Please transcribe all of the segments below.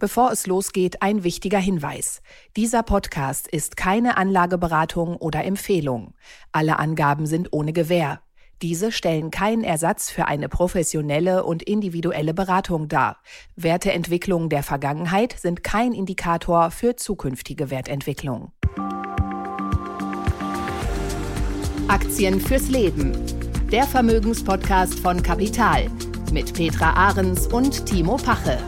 Bevor es losgeht, ein wichtiger Hinweis. Dieser Podcast ist keine Anlageberatung oder Empfehlung. Alle Angaben sind ohne Gewähr. Diese stellen keinen Ersatz für eine professionelle und individuelle Beratung dar. Werteentwicklungen der Vergangenheit sind kein Indikator für zukünftige Wertentwicklung. Aktien fürs Leben. Der Vermögenspodcast von Kapital mit Petra Ahrens und Timo Pache.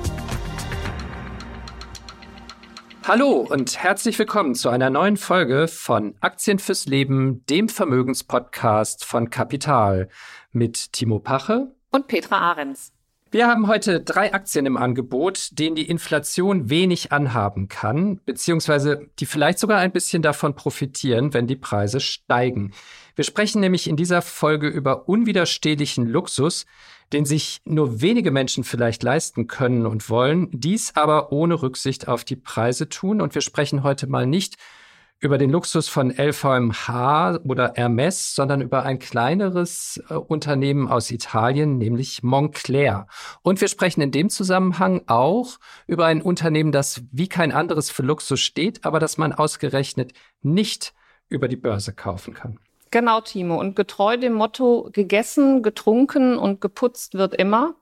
Hallo und herzlich willkommen zu einer neuen Folge von Aktien fürs Leben, dem Vermögenspodcast von Kapital mit Timo Pache und Petra Ahrens. Wir haben heute drei Aktien im Angebot, denen die Inflation wenig anhaben kann, beziehungsweise die vielleicht sogar ein bisschen davon profitieren, wenn die Preise steigen. Wir sprechen nämlich in dieser Folge über unwiderstehlichen Luxus, den sich nur wenige Menschen vielleicht leisten können und wollen, dies aber ohne Rücksicht auf die Preise tun. Und wir sprechen heute mal nicht den Luxus von LVMH oder Hermes, sondern über ein kleineres äh, Unternehmen aus Italien, nämlich Moncler. Und wir sprechen in dem Zusammenhang auch über ein Unternehmen, das wie kein anderes für Luxus steht, aber das man ausgerechnet nicht über die Börse kaufen kann. Genau, Timo. Und getreu dem Motto, gegessen, getrunken und geputzt wird immer.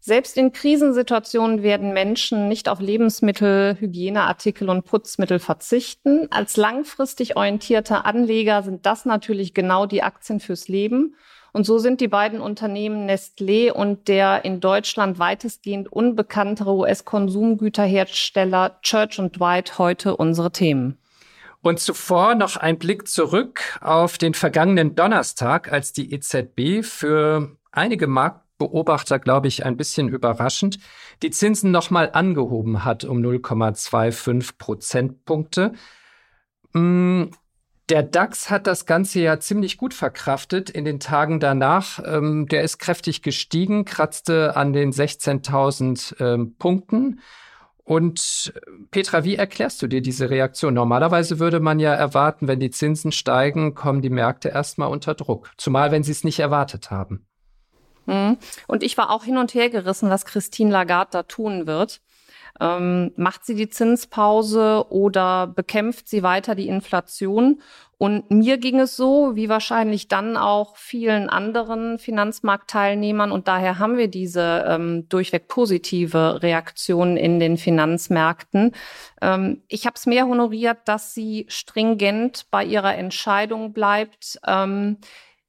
Selbst in Krisensituationen werden Menschen nicht auf Lebensmittel, Hygieneartikel und Putzmittel verzichten. Als langfristig orientierte Anleger sind das natürlich genau die Aktien fürs Leben. Und so sind die beiden Unternehmen Nestlé und der in Deutschland weitestgehend unbekanntere US-Konsumgüterhersteller Church Dwight heute unsere Themen. Und zuvor noch ein Blick zurück auf den vergangenen Donnerstag, als die EZB für einige Marktbeobachter, glaube ich, ein bisschen überraschend, die Zinsen nochmal angehoben hat um 0,25 Prozentpunkte. Mm, der DAX hat das Ganze ja ziemlich gut verkraftet in den Tagen danach. Ähm, der ist kräftig gestiegen, kratzte an den 16.000 ähm, Punkten. Und Petra, wie erklärst du dir diese Reaktion? Normalerweise würde man ja erwarten, wenn die Zinsen steigen, kommen die Märkte erstmal unter Druck. Zumal, wenn sie es nicht erwartet haben. Hm. Und ich war auch hin und her gerissen, was Christine Lagarde da tun wird. Ähm, macht sie die Zinspause oder bekämpft sie weiter die Inflation? Und mir ging es so, wie wahrscheinlich dann auch vielen anderen Finanzmarktteilnehmern. Und daher haben wir diese ähm, durchweg positive Reaktion in den Finanzmärkten. Ähm, ich habe es mehr honoriert, dass sie stringent bei ihrer Entscheidung bleibt, ähm,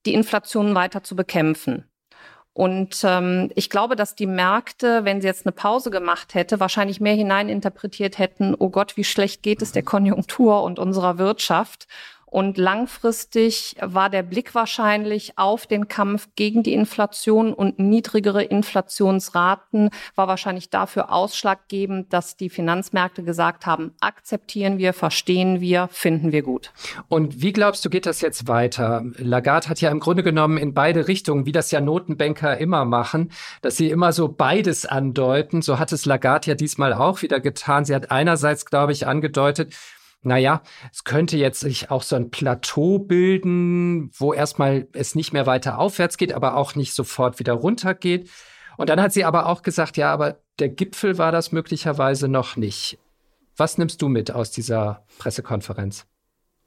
die Inflation weiter zu bekämpfen. Und ähm, ich glaube, dass die Märkte, wenn sie jetzt eine Pause gemacht hätte, wahrscheinlich mehr hineininterpretiert hätten, oh Gott, wie schlecht geht es der Konjunktur und unserer Wirtschaft. Und langfristig war der Blick wahrscheinlich auf den Kampf gegen die Inflation und niedrigere Inflationsraten war wahrscheinlich dafür ausschlaggebend, dass die Finanzmärkte gesagt haben, akzeptieren wir, verstehen wir, finden wir gut. Und wie glaubst du, geht das jetzt weiter? Lagarde hat ja im Grunde genommen in beide Richtungen, wie das ja Notenbanker immer machen, dass sie immer so beides andeuten. So hat es Lagarde ja diesmal auch wieder getan. Sie hat einerseits, glaube ich, angedeutet, naja, es könnte jetzt sich auch so ein Plateau bilden, wo erstmal es nicht mehr weiter aufwärts geht, aber auch nicht sofort wieder runter geht. Und dann hat sie aber auch gesagt, ja, aber der Gipfel war das möglicherweise noch nicht. Was nimmst du mit aus dieser Pressekonferenz?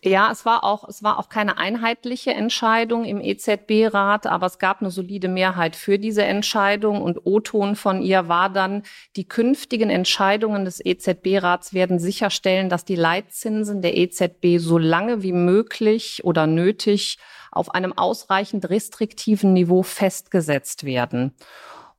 Ja, es war auch, es war auch keine einheitliche Entscheidung im EZB-Rat, aber es gab eine solide Mehrheit für diese Entscheidung und O-Ton von ihr war dann, die künftigen Entscheidungen des EZB-Rats werden sicherstellen, dass die Leitzinsen der EZB so lange wie möglich oder nötig auf einem ausreichend restriktiven Niveau festgesetzt werden.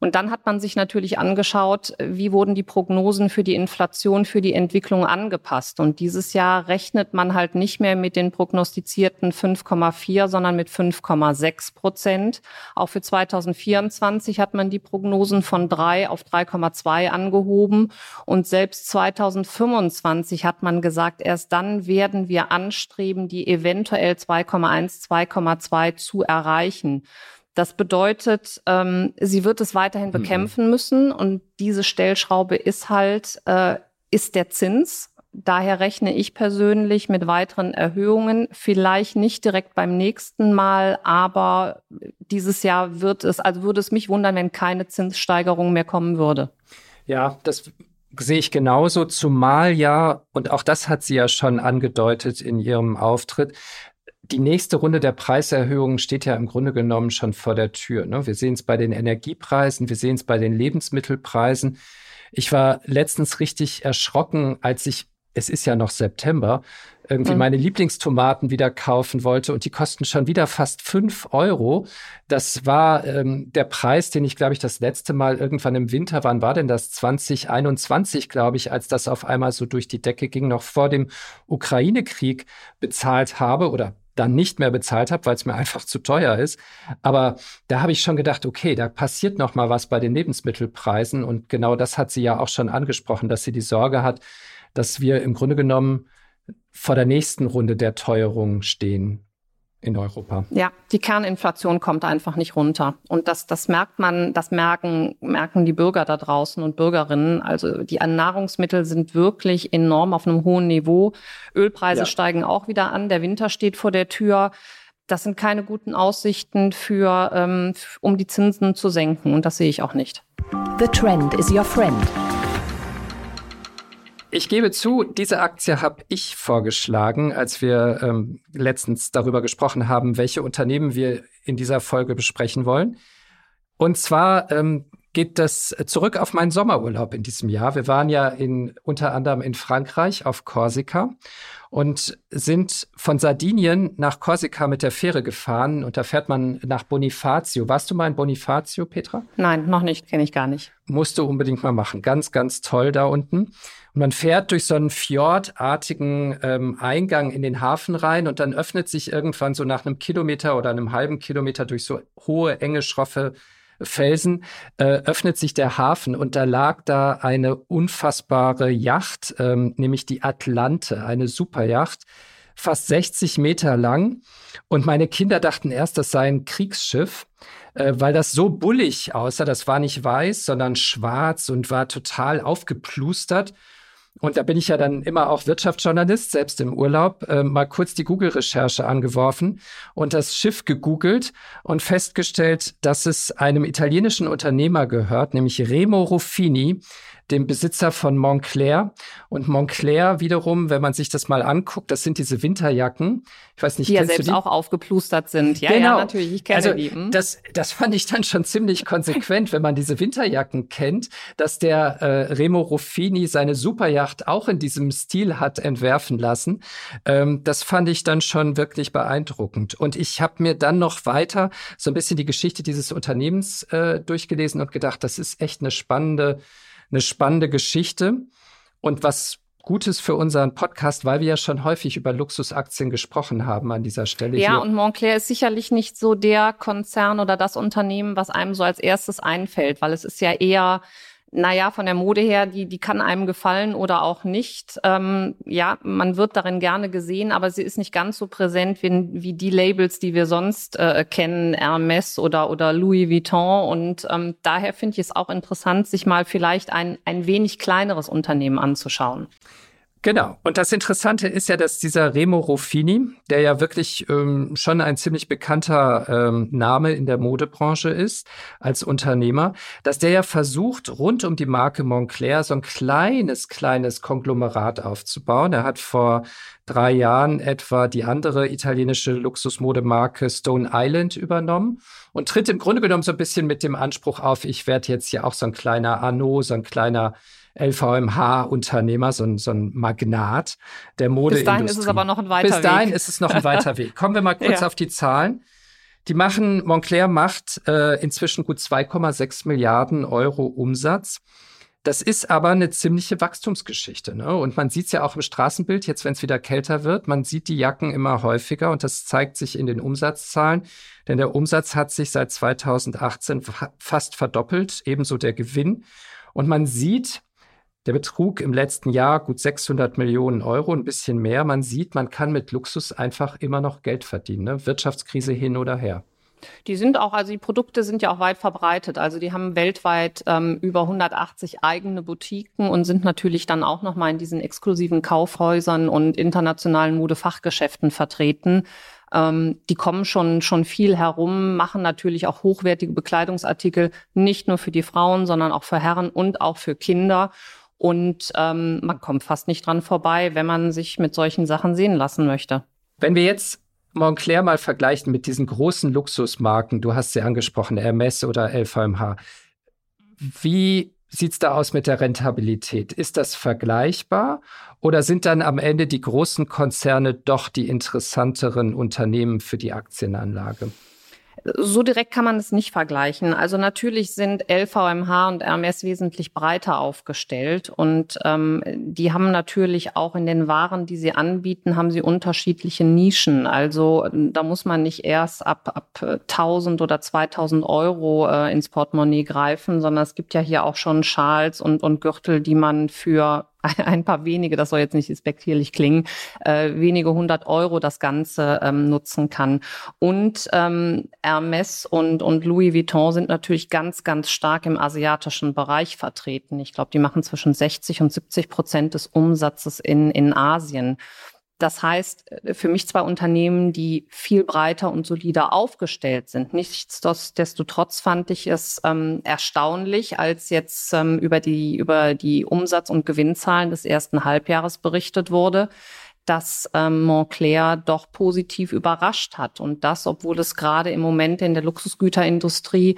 Und dann hat man sich natürlich angeschaut, wie wurden die Prognosen für die Inflation, für die Entwicklung angepasst. Und dieses Jahr rechnet man halt nicht mehr mit den prognostizierten 5,4, sondern mit 5,6 Prozent. Auch für 2024 hat man die Prognosen von 3 auf 3,2 angehoben. Und selbst 2025 hat man gesagt, erst dann werden wir anstreben, die eventuell 2,1, 2,2 zu erreichen. Das bedeutet, ähm, sie wird es weiterhin mhm. bekämpfen müssen und diese Stellschraube ist halt, äh, ist der Zins. Daher rechne ich persönlich mit weiteren Erhöhungen, vielleicht nicht direkt beim nächsten Mal, aber dieses Jahr wird es, also würde es mich wundern, wenn keine Zinssteigerung mehr kommen würde. Ja, das sehe ich genauso, zumal ja, und auch das hat sie ja schon angedeutet in ihrem Auftritt, die nächste Runde der Preiserhöhungen steht ja im Grunde genommen schon vor der Tür. Ne? Wir sehen es bei den Energiepreisen, wir sehen es bei den Lebensmittelpreisen. Ich war letztens richtig erschrocken, als ich, es ist ja noch September, irgendwie mhm. meine Lieblingstomaten wieder kaufen wollte und die kosten schon wieder fast fünf Euro. Das war ähm, der Preis, den ich, glaube ich, das letzte Mal irgendwann im Winter, wann war denn das? 2021, glaube ich, als das auf einmal so durch die Decke ging, noch vor dem Ukraine-Krieg bezahlt habe oder dann nicht mehr bezahlt habe, weil es mir einfach zu teuer ist. Aber da habe ich schon gedacht, okay, da passiert noch mal was bei den Lebensmittelpreisen und genau das hat sie ja auch schon angesprochen, dass sie die Sorge hat, dass wir im Grunde genommen vor der nächsten Runde der Teuerung stehen in Europa. Ja, die Kerninflation kommt einfach nicht runter. Und das, das merkt man, das merken, merken die Bürger da draußen und Bürgerinnen. Also die Nahrungsmittel sind wirklich enorm auf einem hohen Niveau. Ölpreise ja. steigen auch wieder an. Der Winter steht vor der Tür. Das sind keine guten Aussichten für, ähm, um die Zinsen zu senken. Und das sehe ich auch nicht. The trend is your friend. Ich gebe zu, diese Aktie habe ich vorgeschlagen, als wir ähm, letztens darüber gesprochen haben, welche Unternehmen wir in dieser Folge besprechen wollen. Und zwar ähm, geht das zurück auf meinen Sommerurlaub in diesem Jahr. Wir waren ja in, unter anderem in Frankreich auf Korsika und sind von Sardinien nach Korsika mit der Fähre gefahren und da fährt man nach Bonifacio. Warst du mal in Bonifacio, Petra? Nein, noch nicht, kenne ich gar nicht. Musst du unbedingt mal machen. Ganz, ganz toll da unten. Und man fährt durch so einen fjordartigen ähm, Eingang in den Hafen rein und dann öffnet sich irgendwann so nach einem Kilometer oder einem halben Kilometer durch so hohe, enge, schroffe Felsen äh, öffnet sich der Hafen und da lag da eine unfassbare Yacht, ähm, nämlich die Atlante, eine Superyacht, fast 60 Meter lang. Und meine Kinder dachten erst, das sei ein Kriegsschiff äh, weil das so bullig aussah. Das war nicht weiß, sondern schwarz und war total aufgeplustert. Und da bin ich ja dann immer auch Wirtschaftsjournalist, selbst im Urlaub, äh, mal kurz die Google-Recherche angeworfen und das Schiff gegoogelt und festgestellt, dass es einem italienischen Unternehmer gehört, nämlich Remo Ruffini, dem Besitzer von Montclair. Und Montclair wiederum, wenn man sich das mal anguckt, das sind diese Winterjacken. Ich weiß nicht, die ja selbst die? auch aufgeplustert sind. Ja, genau. ja, natürlich, ich kenne also, die. Hm. Das, das fand ich dann schon ziemlich konsequent, wenn man diese Winterjacken kennt, dass der äh, Remo Ruffini seine Superjacht auch in diesem Stil hat entwerfen lassen. Ähm, das fand ich dann schon wirklich beeindruckend. Und ich habe mir dann noch weiter so ein bisschen die Geschichte dieses Unternehmens äh, durchgelesen und gedacht, das ist echt eine spannende eine spannende Geschichte und was Gutes für unseren Podcast, weil wir ja schon häufig über Luxusaktien gesprochen haben an dieser Stelle. Ja, hier. und Montclair ist sicherlich nicht so der Konzern oder das Unternehmen, was einem so als erstes einfällt, weil es ist ja eher naja, von der Mode her, die, die kann einem gefallen oder auch nicht. Ähm, ja, man wird darin gerne gesehen, aber sie ist nicht ganz so präsent wie, wie die Labels, die wir sonst äh, kennen, Hermes oder, oder Louis Vuitton. Und ähm, daher finde ich es auch interessant, sich mal vielleicht ein, ein wenig kleineres Unternehmen anzuschauen. Genau. Und das Interessante ist ja, dass dieser Remo Ruffini, der ja wirklich ähm, schon ein ziemlich bekannter ähm, Name in der Modebranche ist als Unternehmer, dass der ja versucht, rund um die Marke Montclair so ein kleines, kleines Konglomerat aufzubauen. Er hat vor drei Jahren etwa die andere italienische Luxusmodemarke Stone Island übernommen und tritt im Grunde genommen so ein bisschen mit dem Anspruch auf, ich werde jetzt ja auch so ein kleiner Arnaud, so ein kleiner LVMH-Unternehmer, so ein, so ein Magnat der Modeindustrie. Bis dahin ist es aber noch ein weiter Weg. Bis dahin ist es noch ein weiter Weg. Kommen wir mal kurz ja. auf die Zahlen. Die machen, Montclair macht äh, inzwischen gut 2,6 Milliarden Euro Umsatz. Das ist aber eine ziemliche Wachstumsgeschichte. Ne? Und man sieht es ja auch im Straßenbild, jetzt wenn es wieder kälter wird, man sieht die Jacken immer häufiger und das zeigt sich in den Umsatzzahlen. Denn der Umsatz hat sich seit 2018 fast verdoppelt, ebenso der Gewinn. Und man sieht, der Betrug im letzten Jahr gut 600 Millionen Euro, ein bisschen mehr. Man sieht, man kann mit Luxus einfach immer noch Geld verdienen. Ne? Wirtschaftskrise hin oder her. Die sind auch, also die Produkte sind ja auch weit verbreitet. Also die haben weltweit ähm, über 180 eigene Boutiquen und sind natürlich dann auch nochmal in diesen exklusiven Kaufhäusern und internationalen Modefachgeschäften vertreten. Ähm, die kommen schon, schon viel herum, machen natürlich auch hochwertige Bekleidungsartikel, nicht nur für die Frauen, sondern auch für Herren und auch für Kinder. Und ähm, man kommt fast nicht dran vorbei, wenn man sich mit solchen Sachen sehen lassen möchte. Wenn wir jetzt Montclair mal vergleichen mit diesen großen Luxusmarken, du hast sie angesprochen, Hermes oder LVMH, wie sieht es da aus mit der Rentabilität? Ist das vergleichbar oder sind dann am Ende die großen Konzerne doch die interessanteren Unternehmen für die Aktienanlage? So direkt kann man es nicht vergleichen. Also natürlich sind LVMH und Hermes wesentlich breiter aufgestellt und ähm, die haben natürlich auch in den Waren, die sie anbieten, haben sie unterschiedliche Nischen. Also da muss man nicht erst ab, ab 1000 oder 2000 Euro äh, ins Portemonnaie greifen, sondern es gibt ja hier auch schon Schals und, und Gürtel, die man für ein paar wenige, das soll jetzt nicht respektierlich klingen, äh, wenige hundert Euro das Ganze ähm, nutzen kann. Und ähm, Hermes und, und Louis Vuitton sind natürlich ganz, ganz stark im asiatischen Bereich vertreten. Ich glaube, die machen zwischen 60 und 70 Prozent des Umsatzes in, in Asien. Das heißt, äh, für mich zwei Unternehmen, die viel breiter und solider aufgestellt sind. Nichtsdestotrotz fand ich es ähm, erstaunlich, als jetzt ähm, über die, über die Umsatz- und Gewinnzahlen des ersten Halbjahres berichtet wurde, dass ähm, Montclair doch positiv überrascht hat. Und das, obwohl es gerade im Moment in der Luxusgüterindustrie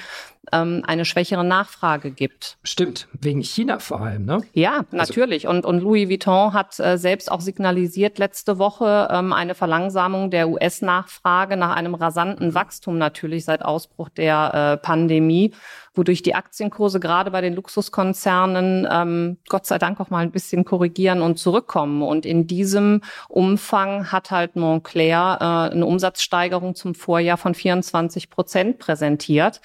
ähm, eine schwächere Nachfrage gibt. Stimmt, wegen China vor allem, ne? Ja, also natürlich. Also und, und Louis Vuitton hat äh, selbst auch signalisiert letzte Woche ähm, eine Verlangsamung der US-Nachfrage nach einem rasanten Wachstum natürlich seit Ausbruch der äh, Pandemie wodurch die Aktienkurse gerade bei den Luxuskonzernen ähm, Gott sei Dank auch mal ein bisschen korrigieren und zurückkommen. Und in diesem Umfang hat halt Montclair äh, eine Umsatzsteigerung zum Vorjahr von 24 Prozent präsentiert.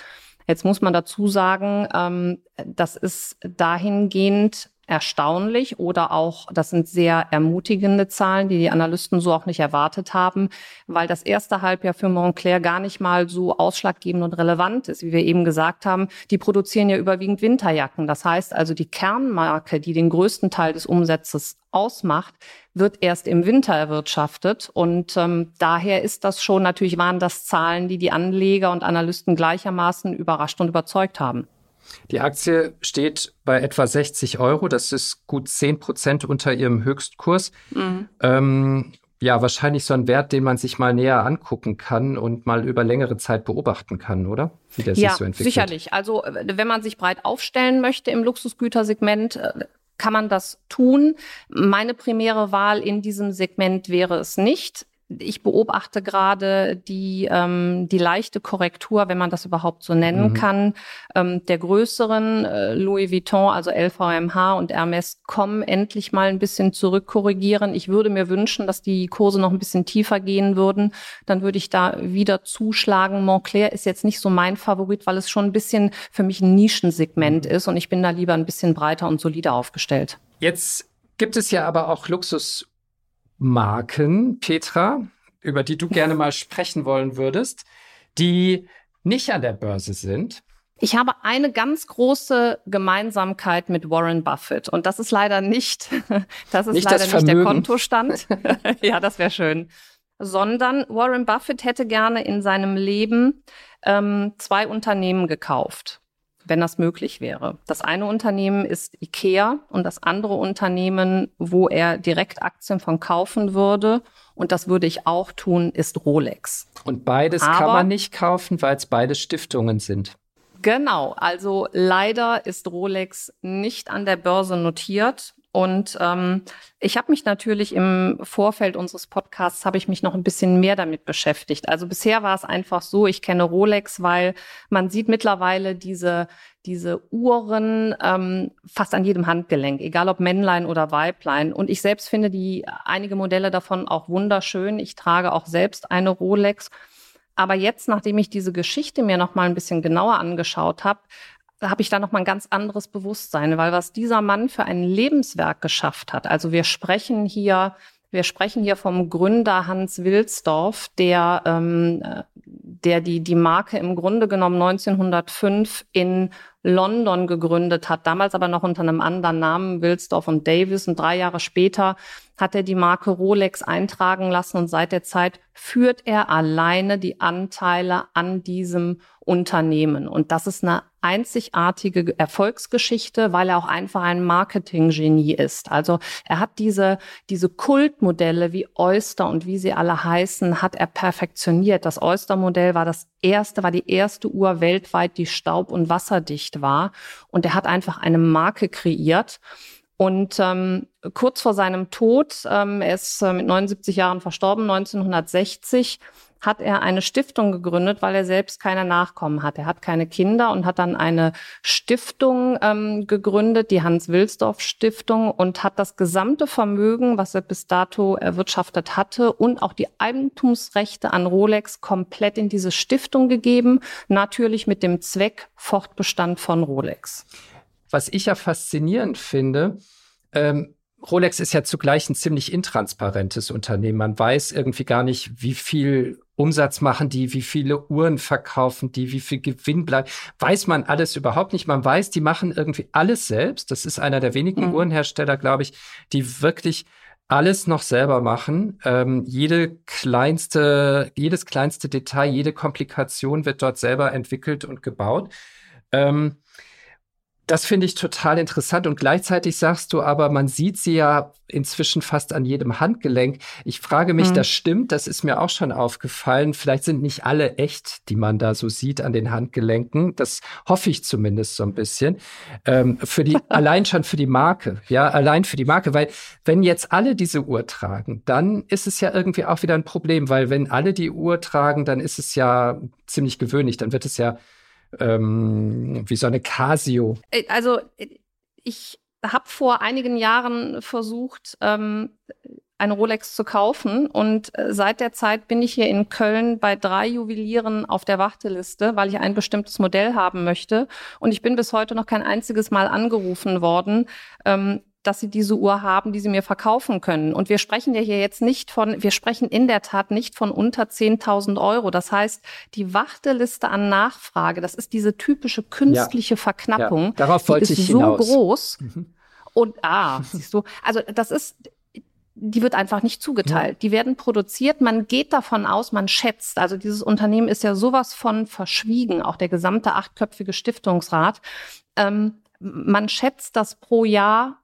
Jetzt muss man dazu sagen, ähm, das ist dahingehend erstaunlich oder auch, das sind sehr ermutigende Zahlen, die die Analysten so auch nicht erwartet haben, weil das erste Halbjahr für Montclair gar nicht mal so ausschlaggebend und relevant ist, wie wir eben gesagt haben. Die produzieren ja überwiegend Winterjacken. Das heißt also, die Kernmarke, die den größten Teil des Umsatzes ausmacht, wird erst im Winter erwirtschaftet. Und ähm, daher ist das schon, natürlich waren das Zahlen, die die Anleger und Analysten gleichermaßen überrascht und überzeugt haben. Die Aktie steht bei etwa 60 Euro. Das ist gut 10 Prozent unter ihrem Höchstkurs. Mhm. Ähm, ja, wahrscheinlich so ein Wert, den man sich mal näher angucken kann und mal über längere Zeit beobachten kann, oder? Wie der ja, sich so entwickelt. Sicherlich. Also, wenn man sich breit aufstellen möchte im Luxusgütersegment, äh, kann man das tun. Meine primäre Wahl in diesem Segment wäre es nicht ich beobachte gerade die, ähm, die leichte Korrektur, wenn man das überhaupt so nennen mhm. kann, ähm, der größeren äh, Louis Vuitton, also LVMH und Hermes kommen endlich mal ein bisschen zurückkorrigieren. Ich würde mir wünschen, dass die Kurse noch ein bisschen tiefer gehen würden. Dann würde ich da wieder zuschlagen. Montclair ist jetzt nicht so mein Favorit, weil es schon ein bisschen für mich ein Nischensegment mhm. ist und ich bin da lieber ein bisschen breiter und solider aufgestellt. Jetzt gibt es ja aber auch Luxus Marken, Petra, über die du gerne mal sprechen wollen würdest, die nicht an der Börse sind. Ich habe eine ganz große Gemeinsamkeit mit Warren Buffett und das ist leider nicht, das ist nicht leider das nicht der Kontostand. ja, das wäre schön. Sondern Warren Buffett hätte gerne in seinem Leben ähm, zwei Unternehmen gekauft wenn das möglich wäre. Das eine Unternehmen ist IKEA und das andere Unternehmen, wo er direkt Aktien von kaufen würde, und das würde ich auch tun, ist Rolex. Und beides Aber, kann man nicht kaufen, weil es beide Stiftungen sind. Genau, also leider ist Rolex nicht an der Börse notiert. Und ähm, ich habe mich natürlich im Vorfeld unseres Podcasts habe ich mich noch ein bisschen mehr damit beschäftigt. Also bisher war es einfach so, ich kenne Rolex, weil man sieht mittlerweile diese diese Uhren ähm, fast an jedem Handgelenk, egal ob Männlein oder Weiblein. Und ich selbst finde die einige Modelle davon auch wunderschön. Ich trage auch selbst eine Rolex. Aber jetzt, nachdem ich diese Geschichte mir noch mal ein bisschen genauer angeschaut habe, habe ich da noch mal ein ganz anderes Bewusstsein, weil was dieser Mann für ein Lebenswerk geschafft hat. Also wir sprechen hier, wir sprechen hier vom Gründer Hans Wilsdorf, der, ähm, der die die Marke im Grunde genommen 1905 in London gegründet hat, damals aber noch unter einem anderen Namen, Wilsdorf und Davis. Und drei Jahre später hat er die Marke Rolex eintragen lassen und seit der Zeit führt er alleine die Anteile an diesem Unternehmen. Und das ist eine einzigartige Erfolgsgeschichte, weil er auch einfach ein Marketinggenie ist. Also er hat diese, diese Kultmodelle wie Oyster und wie sie alle heißen, hat er perfektioniert. Das Oyster-Modell war das erste, war die erste Uhr weltweit, die staub- und wasserdicht war. Und er hat einfach eine Marke kreiert. Und ähm, kurz vor seinem Tod, ähm, er ist äh, mit 79 Jahren verstorben, 1960, hat er eine Stiftung gegründet, weil er selbst keine Nachkommen hat. Er hat keine Kinder und hat dann eine Stiftung ähm, gegründet, die Hans-Wilsdorf-Stiftung, und hat das gesamte Vermögen, was er bis dato erwirtschaftet hatte, und auch die Eigentumsrechte an Rolex komplett in diese Stiftung gegeben, natürlich mit dem Zweck Fortbestand von Rolex. Was ich ja faszinierend finde, ähm, Rolex ist ja zugleich ein ziemlich intransparentes Unternehmen. Man weiß irgendwie gar nicht, wie viel Umsatz machen die, wie viele Uhren verkaufen die, wie viel Gewinn bleibt. Weiß man alles überhaupt nicht. Man weiß, die machen irgendwie alles selbst. Das ist einer der wenigen mhm. Uhrenhersteller, glaube ich, die wirklich alles noch selber machen. Ähm, jede kleinste, jedes kleinste Detail, jede Komplikation wird dort selber entwickelt und gebaut. Ähm, das finde ich total interessant und gleichzeitig sagst du aber, man sieht sie ja inzwischen fast an jedem Handgelenk. Ich frage mich, mhm. das stimmt, das ist mir auch schon aufgefallen. Vielleicht sind nicht alle echt, die man da so sieht an den Handgelenken. Das hoffe ich zumindest so ein bisschen. Ähm, für die, allein schon für die Marke, ja, allein für die Marke, weil wenn jetzt alle diese Uhr tragen, dann ist es ja irgendwie auch wieder ein Problem, weil wenn alle die Uhr tragen, dann ist es ja ziemlich gewöhnlich, dann wird es ja ähm, wie so eine Casio. Äh, also ich habe vor einigen Jahren versucht, ähm, eine Rolex zu kaufen. Und äh, seit der Zeit bin ich hier in Köln bei drei Juwelieren auf der Warteliste, weil ich ein bestimmtes Modell haben möchte. Und ich bin bis heute noch kein einziges Mal angerufen worden. Ähm, dass sie diese Uhr haben, die sie mir verkaufen können. Und wir sprechen ja hier jetzt nicht von, wir sprechen in der Tat nicht von unter 10.000 Euro. Das heißt, die Warteliste an Nachfrage, das ist diese typische künstliche ja. Verknappung. Ja. Darauf wollte die ist ich so hinaus. groß. Mhm. Und ah, siehst du, also das ist, die wird einfach nicht zugeteilt. Ja. Die werden produziert. Man geht davon aus, man schätzt. Also dieses Unternehmen ist ja sowas von verschwiegen, auch der gesamte achtköpfige Stiftungsrat. Ähm, man schätzt, dass pro Jahr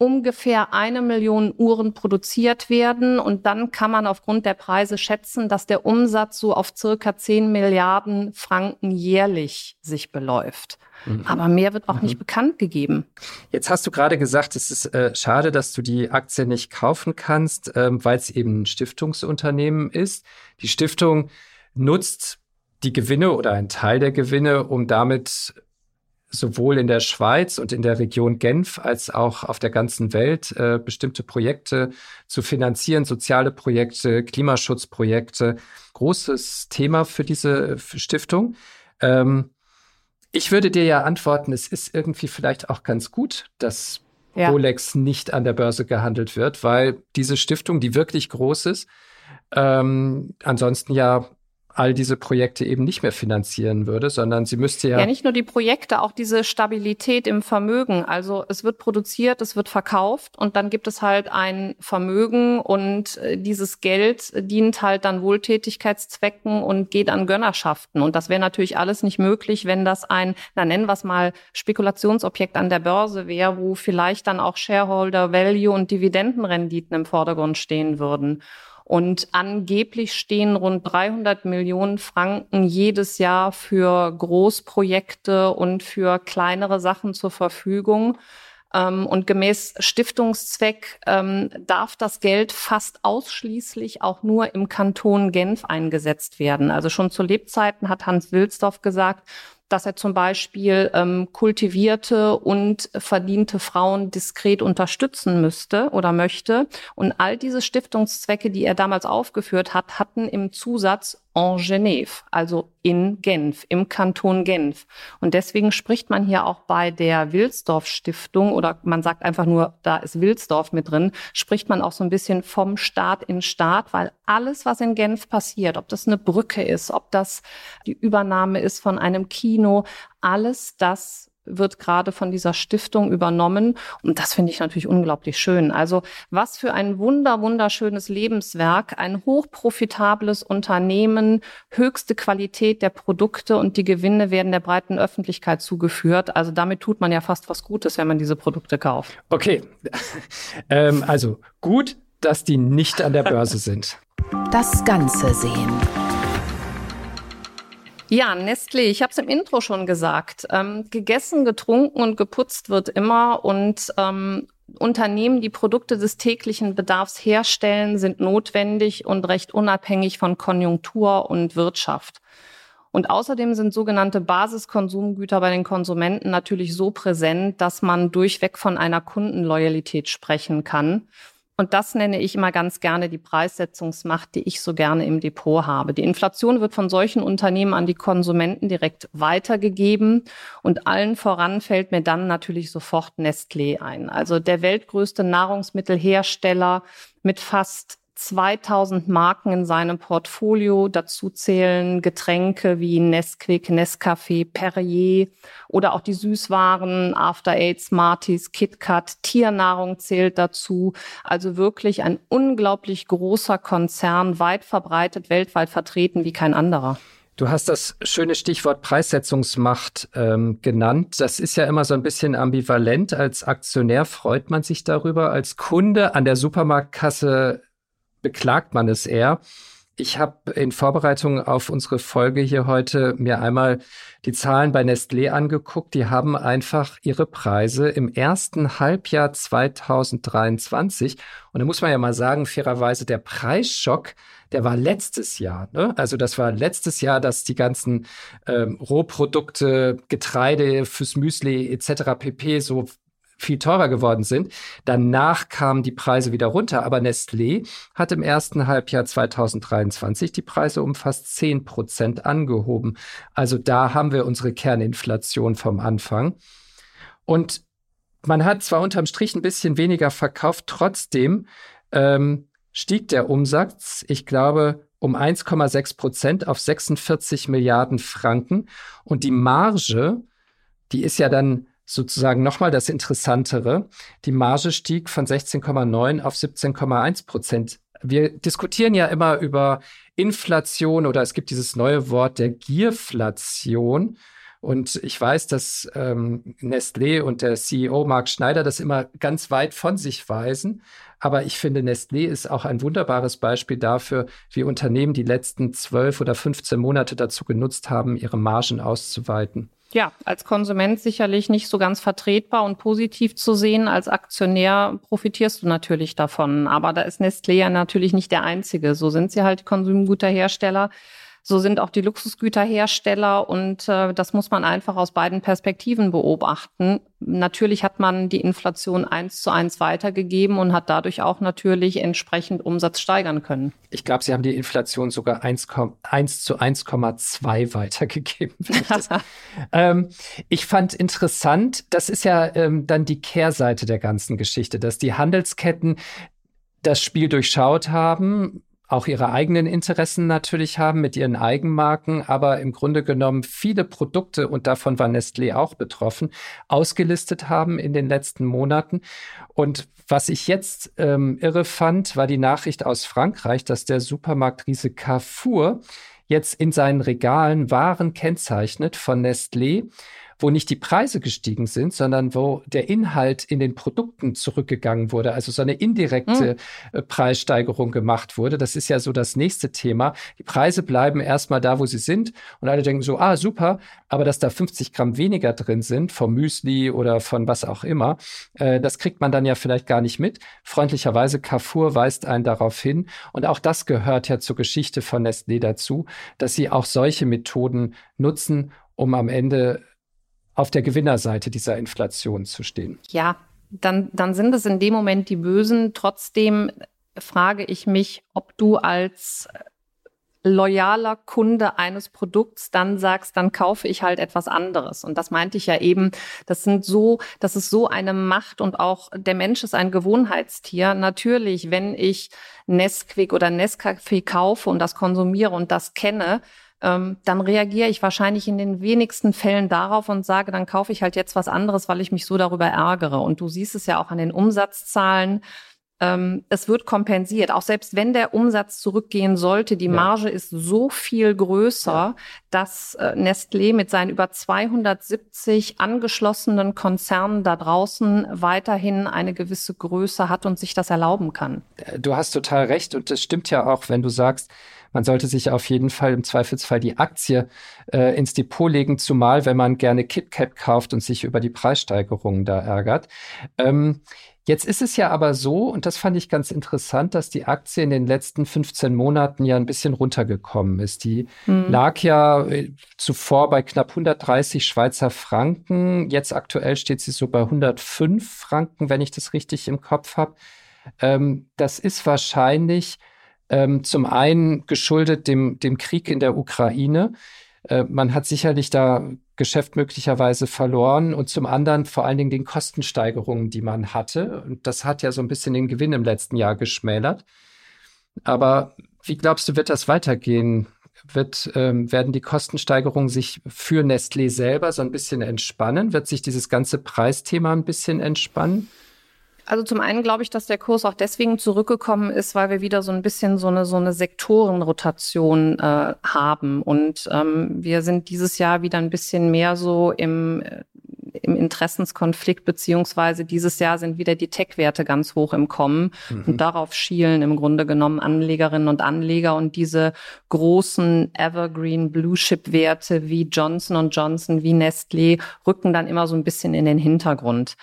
ungefähr eine Million Uhren produziert werden. Und dann kann man aufgrund der Preise schätzen, dass der Umsatz so auf circa 10 Milliarden Franken jährlich sich beläuft. Mhm. Aber mehr wird auch mhm. nicht bekannt gegeben. Jetzt hast du gerade gesagt, es ist äh, schade, dass du die Aktie nicht kaufen kannst, ähm, weil es eben ein Stiftungsunternehmen ist. Die Stiftung nutzt die Gewinne oder einen Teil der Gewinne, um damit sowohl in der Schweiz und in der Region Genf als auch auf der ganzen Welt äh, bestimmte Projekte zu finanzieren, soziale Projekte, Klimaschutzprojekte. Großes Thema für diese Stiftung. Ähm, ich würde dir ja antworten, es ist irgendwie vielleicht auch ganz gut, dass ja. Rolex nicht an der Börse gehandelt wird, weil diese Stiftung, die wirklich groß ist, ähm, ansonsten ja all diese Projekte eben nicht mehr finanzieren würde, sondern sie müsste ja. Ja, nicht nur die Projekte, auch diese Stabilität im Vermögen. Also es wird produziert, es wird verkauft und dann gibt es halt ein Vermögen und äh, dieses Geld dient halt dann Wohltätigkeitszwecken und geht an Gönnerschaften. Und das wäre natürlich alles nicht möglich, wenn das ein, na nennen wir es mal, Spekulationsobjekt an der Börse wäre, wo vielleicht dann auch Shareholder Value und Dividendenrenditen im Vordergrund stehen würden. Und angeblich stehen rund 300 Millionen Franken jedes Jahr für Großprojekte und für kleinere Sachen zur Verfügung. Ähm, und gemäß Stiftungszweck ähm, darf das Geld fast ausschließlich auch nur im Kanton Genf eingesetzt werden. Also schon zu Lebzeiten hat Hans Wilsdorf gesagt, dass er zum Beispiel ähm, kultivierte und verdiente Frauen diskret unterstützen müsste oder möchte. Und all diese Stiftungszwecke, die er damals aufgeführt hat, hatten im Zusatz en Genève, also in Genf, im Kanton Genf. Und deswegen spricht man hier auch bei der Wilsdorf Stiftung oder man sagt einfach nur, da ist Wilsdorf mit drin, spricht man auch so ein bisschen vom Staat in Staat, weil alles, was in Genf passiert, ob das eine Brücke ist, ob das die Übernahme ist von einem Kino, alles das wird gerade von dieser Stiftung übernommen. Und das finde ich natürlich unglaublich schön. Also was für ein wunder, wunderschönes Lebenswerk, ein hochprofitables Unternehmen, höchste Qualität der Produkte und die Gewinne werden der breiten Öffentlichkeit zugeführt. Also damit tut man ja fast was Gutes, wenn man diese Produkte kauft. Okay, ähm, also gut, dass die nicht an der Börse sind. Das Ganze sehen. Ja, Nestlé, ich habe es im Intro schon gesagt. Ähm, gegessen, getrunken und geputzt wird immer und ähm, Unternehmen, die Produkte des täglichen Bedarfs herstellen, sind notwendig und recht unabhängig von Konjunktur und Wirtschaft. Und außerdem sind sogenannte Basiskonsumgüter bei den Konsumenten natürlich so präsent, dass man durchweg von einer Kundenloyalität sprechen kann. Und das nenne ich immer ganz gerne die Preissetzungsmacht, die ich so gerne im Depot habe. Die Inflation wird von solchen Unternehmen an die Konsumenten direkt weitergegeben. Und allen voran fällt mir dann natürlich sofort Nestlé ein. Also der weltgrößte Nahrungsmittelhersteller mit fast 2000 Marken in seinem Portfolio. Dazu zählen Getränke wie Nesquik, Nescafé, Perrier oder auch die Süßwaren, After Eight, Smarties, KitKat. Tiernahrung zählt dazu. Also wirklich ein unglaublich großer Konzern, weit verbreitet, weltweit vertreten wie kein anderer. Du hast das schöne Stichwort Preissetzungsmacht ähm, genannt. Das ist ja immer so ein bisschen ambivalent. Als Aktionär freut man sich darüber. Als Kunde an der Supermarktkasse beklagt man es eher. Ich habe in Vorbereitung auf unsere Folge hier heute mir einmal die Zahlen bei Nestlé angeguckt. Die haben einfach ihre Preise im ersten Halbjahr 2023. Und da muss man ja mal sagen, fairerweise, der Preisschock, der war letztes Jahr. Ne? Also das war letztes Jahr, dass die ganzen ähm, Rohprodukte, Getreide fürs Müsli etc. pp. so viel teurer geworden sind. Danach kamen die Preise wieder runter. Aber Nestlé hat im ersten Halbjahr 2023 die Preise um fast 10 Prozent angehoben. Also da haben wir unsere Kerninflation vom Anfang. Und man hat zwar unterm Strich ein bisschen weniger verkauft, trotzdem ähm, stieg der Umsatz, ich glaube, um 1,6 Prozent auf 46 Milliarden Franken. Und die Marge, die ist ja dann sozusagen nochmal das Interessantere. Die Marge stieg von 16,9 auf 17,1 Prozent. Wir diskutieren ja immer über Inflation oder es gibt dieses neue Wort der Gierflation. Und ich weiß, dass ähm, Nestlé und der CEO Mark Schneider das immer ganz weit von sich weisen. Aber ich finde, Nestlé ist auch ein wunderbares Beispiel dafür, wie Unternehmen die letzten zwölf oder 15 Monate dazu genutzt haben, ihre Margen auszuweiten. Ja, als Konsument sicherlich nicht so ganz vertretbar und positiv zu sehen. Als Aktionär profitierst du natürlich davon. Aber da ist Nestlé ja natürlich nicht der einzige. So sind sie halt Konsumgüterhersteller. So sind auch die Luxusgüterhersteller und äh, das muss man einfach aus beiden Perspektiven beobachten. Natürlich hat man die Inflation eins zu eins weitergegeben und hat dadurch auch natürlich entsprechend Umsatz steigern können. Ich glaube, Sie haben die Inflation sogar 1, 1 zu 1,2 weitergegeben. Ich, ähm, ich, fand interessant, das ist ja ähm, dann die Kehrseite der ganzen Geschichte, dass die Handelsketten das Spiel durchschaut haben, auch ihre eigenen Interessen natürlich haben mit ihren Eigenmarken, aber im Grunde genommen viele Produkte, und davon war Nestlé auch betroffen, ausgelistet haben in den letzten Monaten. Und was ich jetzt ähm, irre fand, war die Nachricht aus Frankreich, dass der Supermarktriese Carrefour jetzt in seinen Regalen Waren kennzeichnet von Nestlé wo nicht die Preise gestiegen sind, sondern wo der Inhalt in den Produkten zurückgegangen wurde, also so eine indirekte mhm. Preissteigerung gemacht wurde. Das ist ja so das nächste Thema. Die Preise bleiben erstmal da, wo sie sind und alle denken so, ah, super, aber dass da 50 Gramm weniger drin sind vom Müsli oder von was auch immer, äh, das kriegt man dann ja vielleicht gar nicht mit. Freundlicherweise Carrefour weist einen darauf hin und auch das gehört ja zur Geschichte von Nestlé dazu, dass sie auch solche Methoden nutzen, um am Ende auf der Gewinnerseite dieser Inflation zu stehen. Ja, dann, dann sind es in dem Moment die Bösen. Trotzdem frage ich mich, ob du als loyaler Kunde eines Produkts dann sagst, dann kaufe ich halt etwas anderes. Und das meinte ich ja eben, das sind so, das ist so eine Macht und auch der Mensch ist ein Gewohnheitstier. Natürlich, wenn ich Nesquik oder Nescafé kaufe und das konsumiere und das kenne, ähm, dann reagiere ich wahrscheinlich in den wenigsten Fällen darauf und sage, dann kaufe ich halt jetzt was anderes, weil ich mich so darüber ärgere. Und du siehst es ja auch an den Umsatzzahlen ähm, es wird kompensiert. Auch selbst wenn der Umsatz zurückgehen sollte, die Marge ja. ist so viel größer, ja. dass äh, Nestlé mit seinen über 270 angeschlossenen Konzernen da draußen weiterhin eine gewisse Größe hat und sich das erlauben kann. Du hast total recht und das stimmt ja auch, wenn du sagst, man sollte sich auf jeden Fall im Zweifelsfall die Aktie äh, ins Depot legen, zumal wenn man gerne KitKat kauft und sich über die Preissteigerungen da ärgert. Ähm, Jetzt ist es ja aber so, und das fand ich ganz interessant, dass die Aktie in den letzten 15 Monaten ja ein bisschen runtergekommen ist. Die mhm. lag ja äh, zuvor bei knapp 130 Schweizer Franken. Jetzt aktuell steht sie so bei 105 Franken, wenn ich das richtig im Kopf habe. Ähm, das ist wahrscheinlich ähm, zum einen geschuldet dem, dem Krieg in der Ukraine. Äh, man hat sicherlich da Geschäft möglicherweise verloren und zum anderen vor allen Dingen den Kostensteigerungen, die man hatte. Und das hat ja so ein bisschen den Gewinn im letzten Jahr geschmälert. Aber wie glaubst du, wird das weitergehen? Wird, ähm, werden die Kostensteigerungen sich für Nestlé selber so ein bisschen entspannen? Wird sich dieses ganze Preisthema ein bisschen entspannen? Also zum einen glaube ich, dass der Kurs auch deswegen zurückgekommen ist, weil wir wieder so ein bisschen so eine so eine Sektorenrotation äh, haben und ähm, wir sind dieses Jahr wieder ein bisschen mehr so im äh, im Interessenskonflikt, beziehungsweise dieses Jahr sind wieder die Tech-Werte ganz hoch im Kommen. Mhm. Und darauf schielen im Grunde genommen Anlegerinnen und Anleger und diese großen Evergreen Blue Chip-Werte wie Johnson Johnson, wie Nestlé rücken dann immer so ein bisschen in den Hintergrund.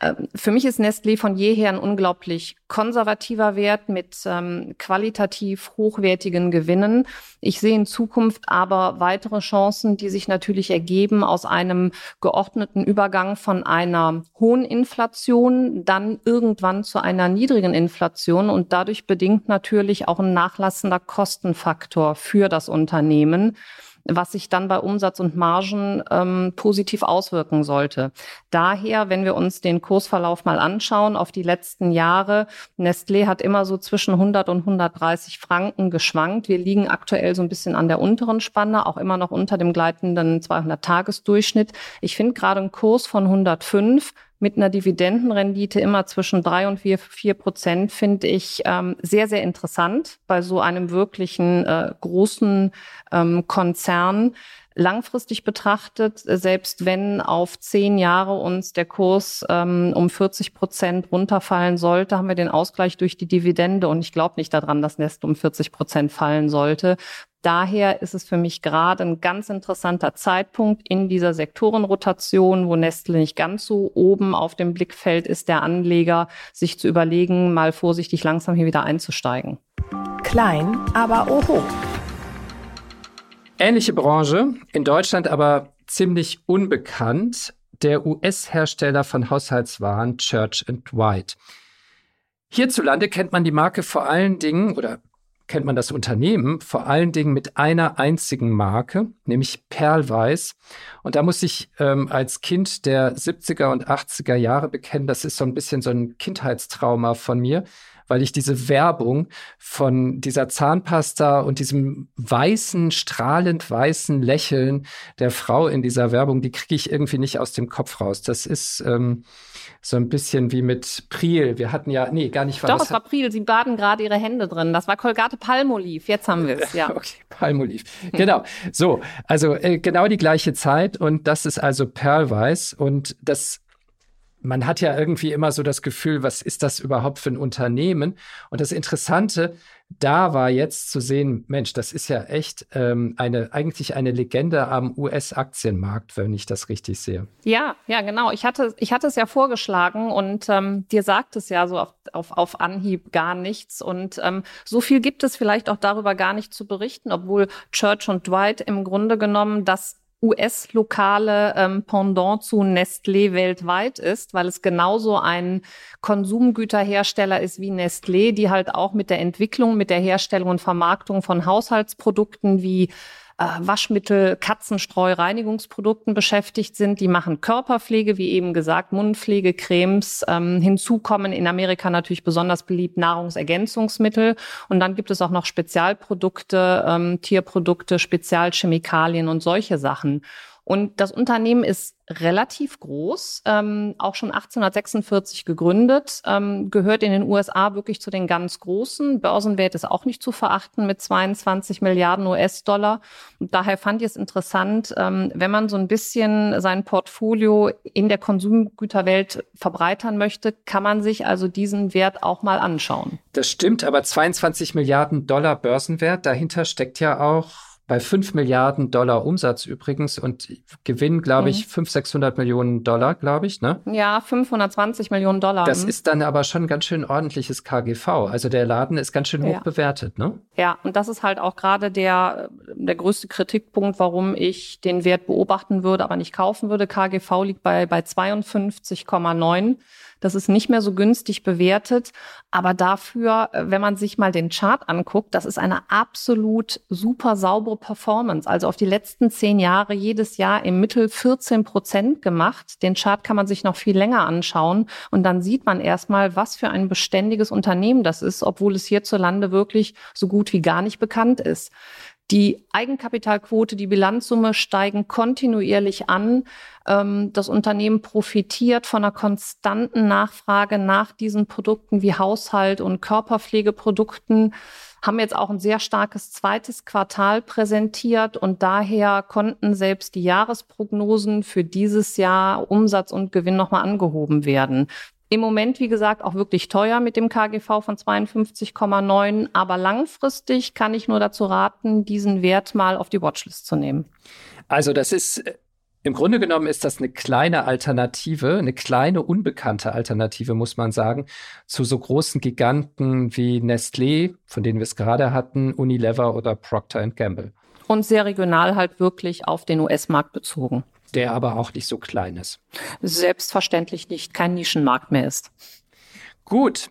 Ähm, für mich ist Nestlé von jeher ein unglaublich konservativer Wert mit ähm, qualitativ hochwertigen Gewinnen. Ich sehe in Zukunft aber weitere Chancen, die sich natürlich ergeben aus einem geordneten Übergang von einer hohen Inflation dann irgendwann zu einer niedrigen Inflation und dadurch bedingt natürlich auch ein nachlassender Kostenfaktor für das Unternehmen was sich dann bei Umsatz und Margen ähm, positiv auswirken sollte. Daher, wenn wir uns den Kursverlauf mal anschauen auf die letzten Jahre, Nestlé hat immer so zwischen 100 und 130 Franken geschwankt. Wir liegen aktuell so ein bisschen an der unteren Spanne, auch immer noch unter dem gleitenden 200-Tages-Durchschnitt. Ich finde gerade einen Kurs von 105 mit einer Dividendenrendite immer zwischen drei und vier, vier Prozent finde ich ähm, sehr, sehr interessant bei so einem wirklichen äh, großen ähm, Konzern. Langfristig betrachtet, selbst wenn auf zehn Jahre uns der Kurs ähm, um 40 Prozent runterfallen sollte, haben wir den Ausgleich durch die Dividende. Und ich glaube nicht daran, dass Nest um 40 Prozent fallen sollte. Daher ist es für mich gerade ein ganz interessanter Zeitpunkt in dieser Sektorenrotation, wo Nestle nicht ganz so oben auf dem Blickfeld ist, der Anleger, sich zu überlegen, mal vorsichtig langsam hier wieder einzusteigen. Klein, aber oho. Ähnliche Branche, in Deutschland aber ziemlich unbekannt, der US-Hersteller von Haushaltswaren Church White. Hierzulande kennt man die Marke vor allen Dingen oder kennt man das Unternehmen vor allen Dingen mit einer einzigen Marke, nämlich Perlweiß. Und da muss ich ähm, als Kind der 70er und 80er Jahre bekennen, das ist so ein bisschen so ein Kindheitstrauma von mir, weil ich diese Werbung von dieser Zahnpasta und diesem weißen, strahlend weißen Lächeln der Frau in dieser Werbung, die kriege ich irgendwie nicht aus dem Kopf raus. Das ist ähm, so ein bisschen wie mit Priel. Wir hatten ja, nee, gar nicht. War Doch, es war Priel. Sie baden gerade ihre Hände drin. Das war Colgate Palmolive. Jetzt haben wir es, ja. okay, Palmolive. Genau. So, also äh, genau die gleiche Zeit und das ist also Perlweiß und das man hat ja irgendwie immer so das Gefühl, was ist das überhaupt für ein Unternehmen? Und das Interessante da war jetzt zu sehen, Mensch, das ist ja echt ähm, eine eigentlich eine Legende am US-Aktienmarkt, wenn ich das richtig sehe. Ja, ja, genau. Ich hatte, ich hatte es ja vorgeschlagen und ähm, dir sagt es ja so auf, auf, auf Anhieb gar nichts. Und ähm, so viel gibt es vielleicht auch darüber gar nicht zu berichten, obwohl Church und Dwight im Grunde genommen das US-lokale ähm, Pendant zu Nestlé weltweit ist, weil es genauso ein Konsumgüterhersteller ist wie Nestlé, die halt auch mit der Entwicklung, mit der Herstellung und Vermarktung von Haushaltsprodukten wie Waschmittel, Katzenstreu, Reinigungsprodukten beschäftigt sind. Die machen Körperpflege, wie eben gesagt, Mundpflege, Cremes. Ähm, hinzu kommen in Amerika natürlich besonders beliebt Nahrungsergänzungsmittel. Und dann gibt es auch noch Spezialprodukte, ähm, Tierprodukte, Spezialchemikalien und solche Sachen. Und das Unternehmen ist relativ groß, ähm, auch schon 1846 gegründet, ähm, gehört in den USA wirklich zu den ganz großen. Börsenwert ist auch nicht zu verachten mit 22 Milliarden US-Dollar. Daher fand ich es interessant, ähm, wenn man so ein bisschen sein Portfolio in der Konsumgüterwelt verbreitern möchte, kann man sich also diesen Wert auch mal anschauen. Das stimmt, aber 22 Milliarden Dollar Börsenwert, dahinter steckt ja auch bei 5 Milliarden Dollar Umsatz übrigens und Gewinn, glaube ich, mhm. 500, 600 Millionen Dollar, glaube ich, ne? Ja, 520 Millionen Dollar. Das mhm. ist dann aber schon ganz schön ordentliches KGV. Also der Laden ist ganz schön hoch ja. bewertet, ne? Ja, und das ist halt auch gerade der, der größte Kritikpunkt, warum ich den Wert beobachten würde, aber nicht kaufen würde. KGV liegt bei, bei 52,9. Das ist nicht mehr so günstig bewertet. Aber dafür, äh, wenn man sich mal den Chart anguckt, das ist eine absolut super saubere Performance. Also auf die letzten zehn Jahre jedes Jahr im Mittel 14 Prozent gemacht. Den Chart kann man sich noch viel länger anschauen. Und dann sieht man erstmal, was für ein beständiges Unternehmen das ist, obwohl es hierzulande wirklich so gut wie gar nicht bekannt ist. Die Eigenkapitalquote, die Bilanzsumme steigen kontinuierlich an. Ähm, das Unternehmen profitiert von einer konstanten Nachfrage nach diesen Produkten wie Haushalt- und Körperpflegeprodukten haben jetzt auch ein sehr starkes zweites Quartal präsentiert und daher konnten selbst die Jahresprognosen für dieses Jahr Umsatz und Gewinn nochmal angehoben werden. Im Moment, wie gesagt, auch wirklich teuer mit dem KGV von 52,9. Aber langfristig kann ich nur dazu raten, diesen Wert mal auf die Watchlist zu nehmen. Also das ist äh, im Grunde genommen ist das eine kleine Alternative, eine kleine unbekannte Alternative, muss man sagen, zu so großen Giganten wie Nestlé, von denen wir es gerade hatten, Unilever oder Procter Gamble. Und sehr regional halt wirklich auf den US-Markt bezogen der aber auch nicht so klein ist. Selbstverständlich nicht, kein Nischenmarkt mehr ist. Gut.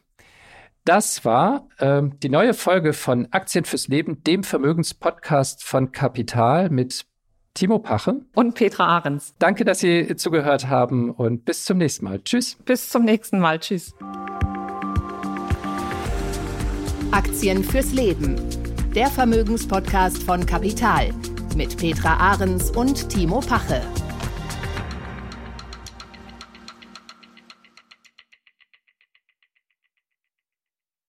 Das war ähm, die neue Folge von Aktien fürs Leben, dem Vermögenspodcast von Kapital mit Timo Pache und Petra Ahrens. Danke, dass Sie zugehört haben und bis zum nächsten Mal. Tschüss. Bis zum nächsten Mal. Tschüss. Aktien fürs Leben. Der Vermögenspodcast von Kapital mit Petra Ahrens und Timo Pache.